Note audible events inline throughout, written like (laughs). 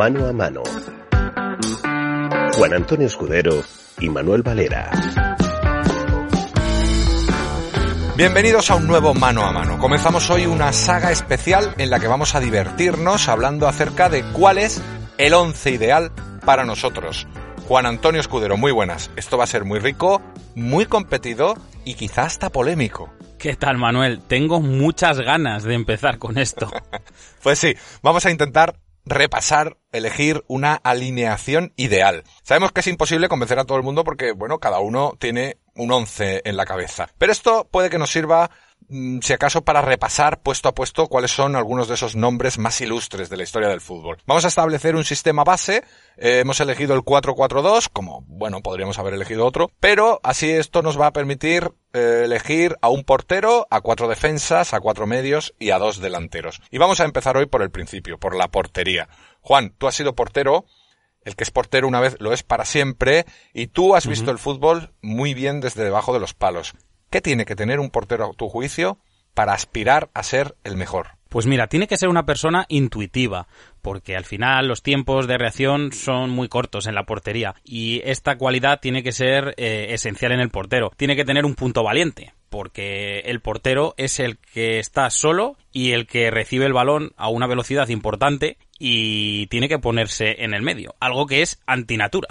Mano a mano. Juan Antonio Escudero y Manuel Valera. Bienvenidos a un nuevo mano a mano. Comenzamos hoy una saga especial en la que vamos a divertirnos hablando acerca de cuál es el once ideal para nosotros. Juan Antonio Escudero, muy buenas. Esto va a ser muy rico, muy competido y quizás hasta polémico. ¿Qué tal, Manuel? Tengo muchas ganas de empezar con esto. (laughs) pues sí, vamos a intentar repasar, elegir una alineación ideal. Sabemos que es imposible convencer a todo el mundo porque, bueno, cada uno tiene un once en la cabeza. Pero esto puede que nos sirva si acaso para repasar puesto a puesto cuáles son algunos de esos nombres más ilustres de la historia del fútbol. Vamos a establecer un sistema base, eh, hemos elegido el 4-4-2, como bueno, podríamos haber elegido otro, pero así esto nos va a permitir eh, elegir a un portero, a cuatro defensas, a cuatro medios y a dos delanteros. Y vamos a empezar hoy por el principio, por la portería. Juan, tú has sido portero, el que es portero una vez lo es para siempre y tú has visto el fútbol muy bien desde debajo de los palos. ¿Qué tiene que tener un portero a tu juicio para aspirar a ser el mejor? Pues mira, tiene que ser una persona intuitiva, porque al final los tiempos de reacción son muy cortos en la portería y esta cualidad tiene que ser eh, esencial en el portero. Tiene que tener un punto valiente, porque el portero es el que está solo y el que recibe el balón a una velocidad importante y tiene que ponerse en el medio, algo que es antinatura.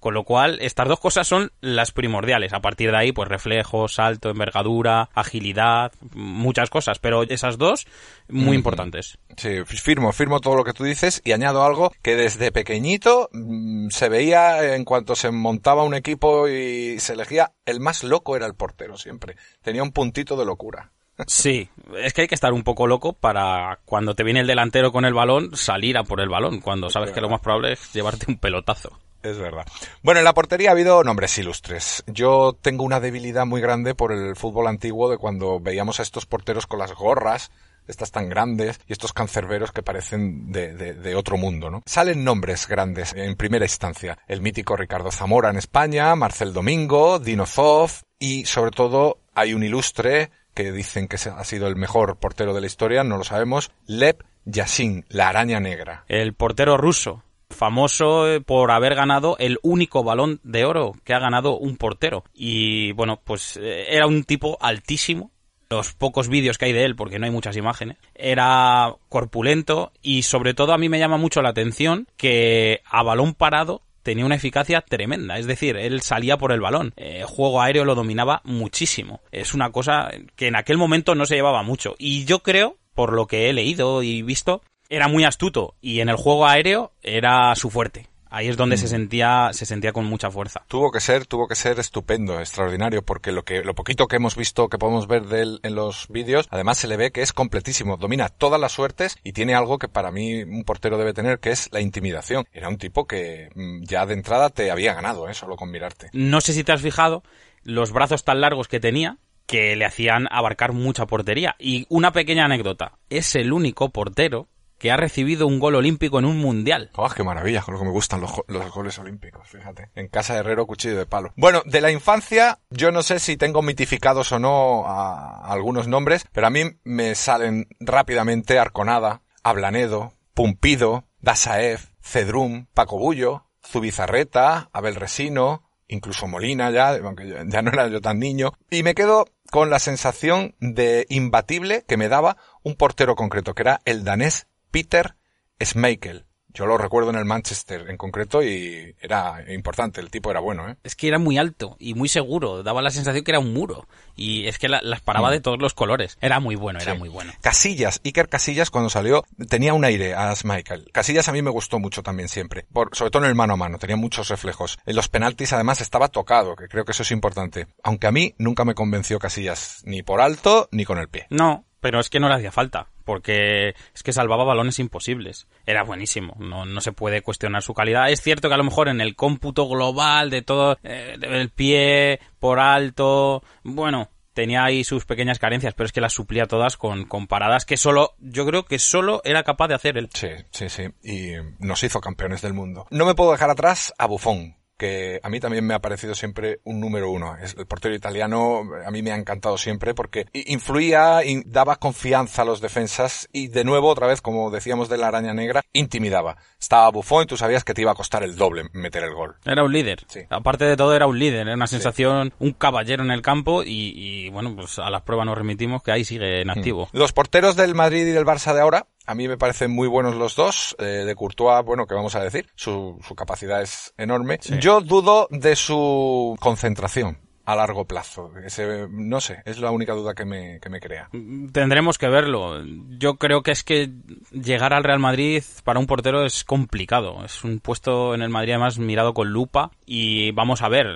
Con lo cual, estas dos cosas son las primordiales. A partir de ahí, pues reflejo, salto, envergadura, agilidad, muchas cosas. Pero esas dos, muy importantes. Sí, firmo, firmo todo lo que tú dices y añado algo que desde pequeñito mm, se veía en cuanto se montaba un equipo y se elegía, el más loco era el portero siempre. Tenía un puntito de locura. Sí, es que hay que estar un poco loco para cuando te viene el delantero con el balón salir a por el balón, cuando sabes que lo más probable es llevarte un pelotazo. Es verdad. Bueno, en la portería ha habido nombres ilustres. Yo tengo una debilidad muy grande por el fútbol antiguo de cuando veíamos a estos porteros con las gorras, estas tan grandes, y estos cancerberos que parecen de, otro mundo, ¿no? Salen nombres grandes en primera instancia. El mítico Ricardo Zamora en España, Marcel Domingo, Dino Zoff, y sobre todo hay un ilustre que dicen que ha sido el mejor portero de la historia, no lo sabemos, Lev Yashin, la araña negra. El portero ruso, famoso eh, por haber ganado el único balón de oro que ha ganado un portero. Y bueno, pues eh, era un tipo altísimo. Los pocos vídeos que hay de él, porque no hay muchas imágenes, era corpulento y sobre todo a mí me llama mucho la atención que a balón parado tenía una eficacia tremenda. Es decir, él salía por el balón. El eh, juego aéreo lo dominaba muchísimo. Es una cosa que en aquel momento no se llevaba mucho. Y yo creo, por lo que he leído y visto, era muy astuto y en el juego aéreo era su fuerte. Ahí es donde se mm. sentía, se sentía con mucha fuerza. Tuvo que ser, tuvo que ser estupendo, extraordinario, porque lo que, lo poquito que hemos visto, que podemos ver de él en los vídeos, además se le ve que es completísimo, domina todas las suertes y tiene algo que para mí un portero debe tener, que es la intimidación. Era un tipo que mm, ya de entrada te había ganado, ¿eh? solo con mirarte. No sé si te has fijado los brazos tan largos que tenía, que le hacían abarcar mucha portería. Y una pequeña anécdota, es el único portero que ha recibido un gol olímpico en un mundial. ¡Oh, qué maravilla! Con lo que me gustan los, goles olímpicos, fíjate. En casa de Herrero, cuchillo de palo. Bueno, de la infancia, yo no sé si tengo mitificados o no a, algunos nombres, pero a mí me salen rápidamente Arconada, Ablanedo, Pumpido, Dasaev, Cedrum, Paco Bullo, Zubizarreta, Abel Resino, incluso Molina ya, aunque ya no era yo tan niño, y me quedo con la sensación de imbatible que me daba un portero concreto, que era el danés Peter Schmeichel. Yo lo recuerdo en el Manchester en concreto y era importante, el tipo era bueno, ¿eh? Es que era muy alto y muy seguro, daba la sensación que era un muro y es que las paraba mm. de todos los colores. Era muy bueno, era muy bueno. Casillas, Iker Casillas cuando salió tenía un aire a Schmeichel. Casillas a mí me gustó mucho también siempre, por, sobre todo en el mano a mano, tenía muchos reflejos. En los penaltis además estaba tocado, que creo que eso es importante. Aunque a mí nunca me convenció Casillas, ni por alto ni con el pie. No, pero es que no le hacía falta, porque es que salvaba balones imposibles. Era buenísimo, no, no se puede cuestionar su calidad. Es cierto que a lo mejor en el cómputo global de todo, eh, el pie por alto, bueno, tenía ahí sus pequeñas carencias, pero es que las suplía todas con, con paradas que solo, yo creo que solo era capaz de hacer él. Sí, sí, sí, y nos hizo campeones del mundo. No me puedo dejar atrás a Buffon, que a mí también me ha parecido siempre un número uno. El portero italiano a mí me ha encantado siempre porque influía y daba confianza a los defensas y de nuevo, otra vez, como decíamos de la araña negra, intimidaba. Estaba Buffon y tú sabías que te iba a costar el doble meter el gol. Era un líder. Sí. Aparte de todo, era un líder. Era una sensación, un caballero en el campo y, y, bueno, pues a las pruebas nos remitimos que ahí sigue en activo. Los porteros del Madrid y del Barça de ahora a mí me parecen muy buenos los dos. Eh, de Courtois, bueno, ¿qué vamos a decir? Su, su capacidad es enorme. Sí. Yo dudo de su concentración a largo plazo. Ese, no sé, es la única duda que me, que me crea. Tendremos que verlo. Yo creo que es que llegar al Real Madrid para un portero es complicado. Es un puesto en el Madrid además mirado con lupa y vamos a ver,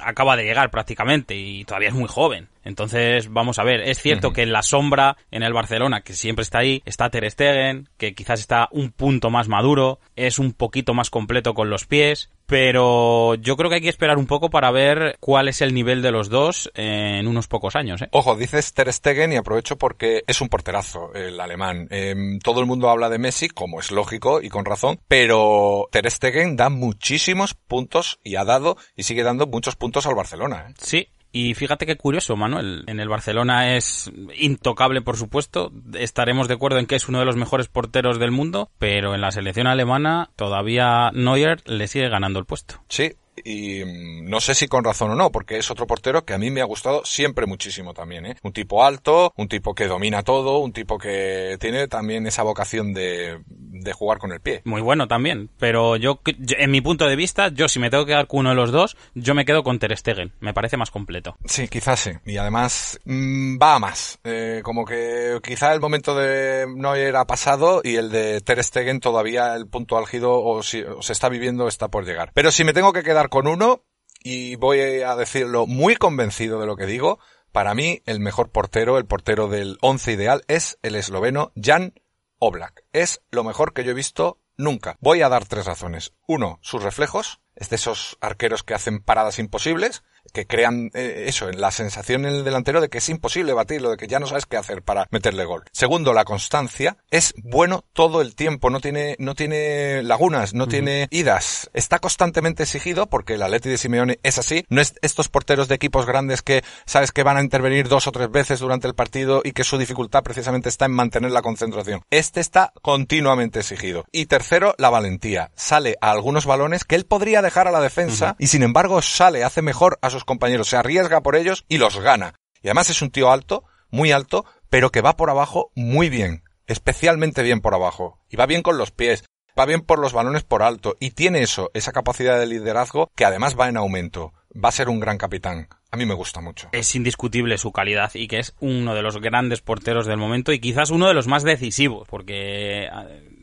acaba de llegar prácticamente y todavía es muy joven. Entonces, vamos a ver, es cierto uh -huh. que en la sombra en el Barcelona, que siempre está ahí, está Ter Stegen, que quizás está un punto más maduro, es un poquito más completo con los pies, pero yo creo que hay que esperar un poco para ver cuál es el nivel de los dos en unos pocos años. ¿eh? Ojo, dices Ter Stegen y aprovecho porque es un porterazo el alemán. Eh, todo el mundo habla de Messi, como es lógico y con razón, pero Ter Stegen da muchísimos puntos y ha dado y sigue dando muchos puntos al Barcelona. ¿eh? Sí, y fíjate qué curioso, Manuel. En el Barcelona es intocable, por supuesto. Estaremos de acuerdo en que es uno de los mejores porteros del mundo, pero en la selección alemana todavía Neuer le sigue ganando el puesto. Sí, y no sé si con razón o no, porque es otro portero que a mí me ha gustado siempre muchísimo también, ¿eh? Un tipo alto, un tipo que domina todo, un tipo que tiene también esa vocación de, de jugar con el pie. Muy bueno también, pero yo, en mi punto de vista, yo si me tengo que quedar con uno de los dos, yo me quedo con Ter Stegen, me parece más completo. Sí, quizás sí, y además mmm, va a más, eh, como que quizá el momento de Neuer ha pasado y el de Ter Stegen todavía el punto álgido o, si, o se está viviendo está por llegar. Pero si me tengo que quedar con uno, y voy a decirlo muy convencido de lo que digo, para mí el mejor portero, el portero del once ideal, es el esloveno Jan Oblak. Es lo mejor que yo he visto nunca. Voy a dar tres razones. Uno, sus reflejos. Es de esos arqueros que hacen paradas imposibles, que crean eh, eso, en la sensación en el delantero de que es imposible batirlo, de que ya no sabes qué hacer para meterle gol. Segundo, la constancia. Es bueno todo el tiempo, no tiene, no tiene lagunas, no uh -huh. tiene idas. Está constantemente exigido, porque el Atleti de Simeone es así. No es estos porteros de equipos grandes que sabes que van a intervenir dos o tres veces durante el partido y que su dificultad precisamente está en mantener la concentración. Este está continuamente exigido. Y tercero, la valentía. Sale a algunos balones que él podría dejar a la defensa uh -huh. y sin embargo sale, hace mejor a sus compañeros, se arriesga por ellos y los gana. Y además es un tío alto, muy alto, pero que va por abajo muy bien, especialmente bien por abajo. Y va bien con los pies, va bien por los balones por alto y tiene eso, esa capacidad de liderazgo que además va en aumento. Va a ser un gran capitán. A mí me gusta mucho. Es indiscutible su calidad y que es uno de los grandes porteros del momento y quizás uno de los más decisivos, porque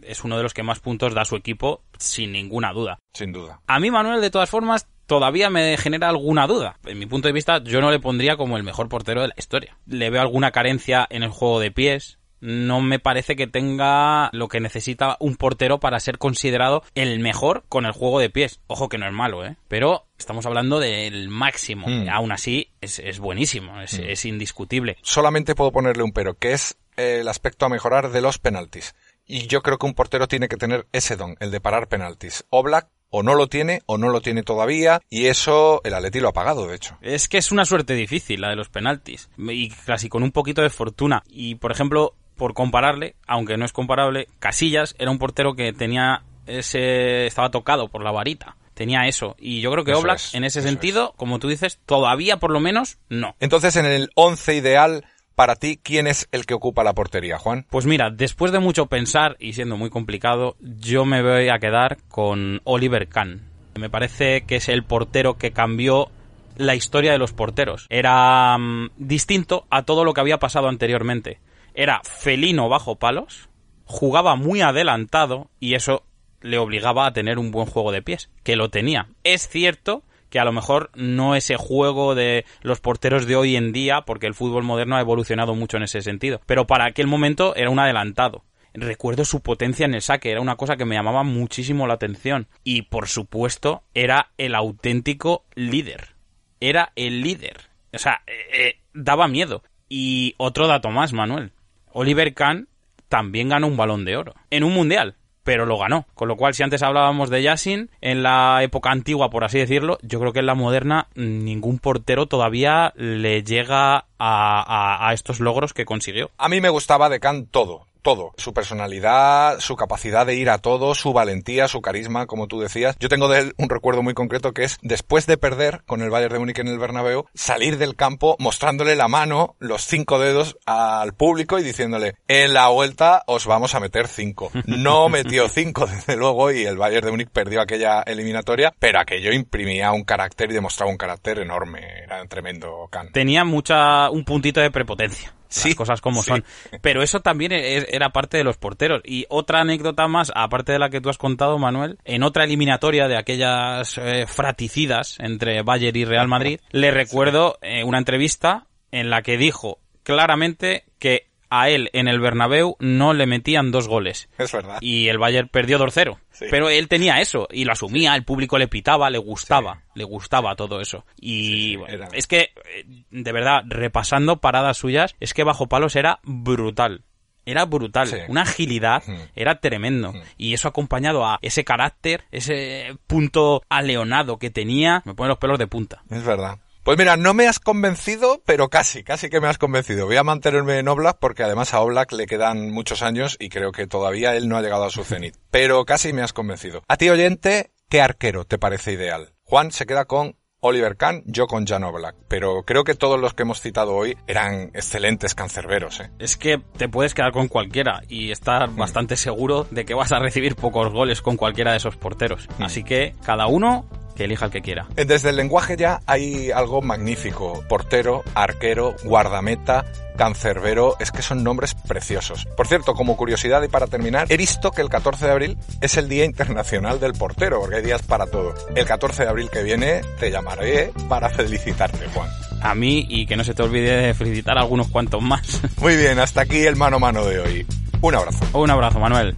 es uno de los que más puntos da a su equipo sin ninguna duda. Sin duda. A mí, Manuel, de todas formas, todavía me genera alguna duda. En mi punto de vista, yo no le pondría como el mejor portero de la historia. Le veo alguna carencia en el juego de pies. No me parece que tenga lo que necesita un portero para ser considerado el mejor con el juego de pies. Ojo que no es malo, ¿eh? Pero estamos hablando del máximo. Mm. Aún así, es, es buenísimo, es, mm. es indiscutible. Solamente puedo ponerle un pero, que es el aspecto a mejorar de los penaltis. Y yo creo que un portero tiene que tener ese don, el de parar penaltis. Oblak o no lo tiene o no lo tiene todavía y eso el Atleti lo ha pagado de hecho. Es que es una suerte difícil la de los penaltis y casi con un poquito de fortuna y por ejemplo por compararle, aunque no es comparable, Casillas era un portero que tenía ese estaba tocado por la varita. Tenía eso. Y yo creo que Oblak, es, en ese sentido, es. como tú dices, todavía por lo menos no. Entonces, en el 11 ideal, para ti, ¿quién es el que ocupa la portería, Juan? Pues mira, después de mucho pensar y siendo muy complicado, yo me voy a quedar con Oliver Kahn. Me parece que es el portero que cambió la historia de los porteros. Era um, distinto a todo lo que había pasado anteriormente. Era felino bajo palos, jugaba muy adelantado y eso le obligaba a tener un buen juego de pies, que lo tenía. Es cierto que a lo mejor no ese juego de los porteros de hoy en día, porque el fútbol moderno ha evolucionado mucho en ese sentido, pero para aquel momento era un adelantado. Recuerdo su potencia en el saque, era una cosa que me llamaba muchísimo la atención. Y por supuesto, era el auténtico líder. Era el líder. O sea, eh, eh, daba miedo. Y otro dato más, Manuel. Oliver Kahn también ganó un balón de oro. En un mundial pero lo ganó. Con lo cual, si antes hablábamos de Yassin, en la época antigua, por así decirlo, yo creo que en la moderna ningún portero todavía le llega a, a estos logros que consiguió. A mí me gustaba de Khan todo todo. Su personalidad, su capacidad de ir a todo, su valentía, su carisma, como tú decías. Yo tengo de él un recuerdo muy concreto que es después de perder con el Bayern de Múnich en el Bernabéu, salir del campo mostrándole la mano, los cinco dedos al público y diciéndole, en la vuelta os vamos a meter cinco. (laughs) No metió cinco, desde luego, y el Bayern de Múnich perdió aquella eliminatoria, pero aquello imprimía un carácter y demostraba un carácter enorme. Era tremendo can. Tenía mucha, un puntito de prepotencia sí, cosas como son. Pero eso también e-, era parte de los porteros. Y otra anécdota más, aparte de la que tú has contado, Manuel, en otra eliminatoria de aquellas eh, fraticidas entre Bayern y Real Madrid, le recuerdo eh, una entrevista en la que dijo claramente que a él en el Bernabéu no le metían dos goles. Es verdad. Y el Bayern perdió 2-0. Pero él tenía eso y lo asumía, el público le pitaba, le gustaba, le gustaba todo eso. Y es que, eh, de verdad, repasando paradas suyas, es que bajo palos era brutal era brutal, una agilidad era tremendo y eso acompañado a ese carácter, ese punto aleonado que tenía, me pone los pelos de punta. Es verdad. Pues mira, no me has convencido, pero casi, casi que me has convencido. Voy a mantenerme en Oblak porque además a Oblak le quedan muchos años y creo que todavía él no ha llegado a su cenit. Pero casi me has convencido. A ti oyente, ¿qué arquero te parece ideal? Juan se queda con Oliver Kahn, yo con Jan Oblak. Pero creo que todos los que hemos citado hoy eran excelentes cancerberos. ¿eh? Es que te puedes quedar con cualquiera y estar mm. bastante seguro de que vas a recibir pocos goles con cualquiera de esos porteros. Mm. Así que cada uno que elija el que quiera. Desde el lenguaje ya hay algo magnífico. Portero, arquero, guardameta, cancerbero, es que son nombres preciosos. Por cierto, como curiosidad y para terminar, he visto que el 14 de abril es el Día Internacional del Portero, porque hay días para todo. El 14 de abril que viene te llamaré para felicitarte, Juan. A mí y que no se te olvide de felicitar a algunos cuantos más. (laughs) Muy bien, hasta aquí el mano a mano de hoy. Un abrazo. Un abrazo, Manuel.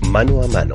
Mano a mano